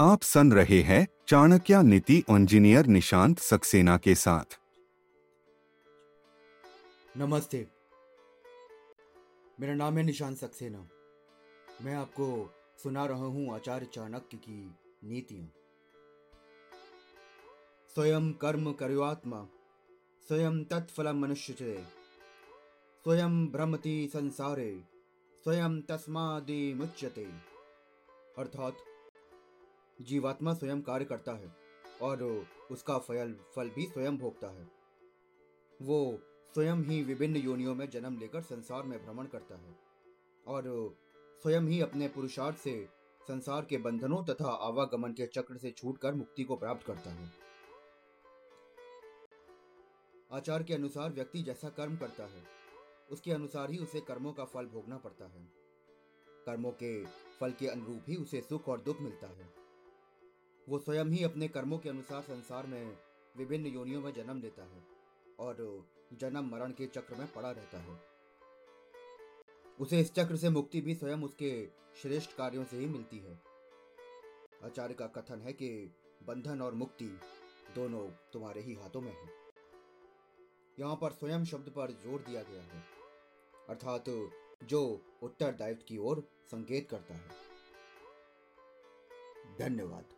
आप सुन रहे हैं चाणक्य नीति इंजीनियर निशांत सक्सेना के साथ। नमस्ते। मेरा नाम है निशांत सक्सेना। मैं आपको सुना रहा हूँ आचार्य चाणक्य की नीतियाँ। स्वयं कर्म कर्यात्मा स्वयं तत्फल मनुष्य स्वयं भ्रमति संसारे, स्वयं तस्मादि मुच्यते। अर्थात जीवात्मा स्वयं कार्य करता है और उसका फल फल भी स्वयं भोगता है। वो स्वयं ही विभिन्न योनियों में जन्म लेकर संसार में भ्रमण करता है और स्वयं ही अपने पुरुषार्थ से संसार के बंधनों तथा आवागमन के चक्र से छूटकर मुक्ति को प्राप्त करता है। आचार के अनुसार व्यक्ति जैसा कर्म करता है, उसके अनुसार ही उसे कर्मों का फल भोगना पड़ता है। कर्मों के फल के अनुरूप ही उसे सुख और दुख मिलता है। वो स्वयं ही अपने कर्मों के अनुसार संसार में विभिन्न योनियों में जन्म लेता है और जन्म मरण के चक्र में पड़ा रहता है। उसे इस चक्र से मुक्ति भी स्वयं उसके श्रेष्ठ कार्यों से ही मिलती है। आचार्य का कथन है कि बंधन और मुक्ति दोनों तुम्हारे ही हाथों में है। यहाँ पर स्वयं शब्द पर ज़ोर दिया गया है। अर्थात जो उत्तरदायित्व की ओर संकेत करता है। धन्यवाद।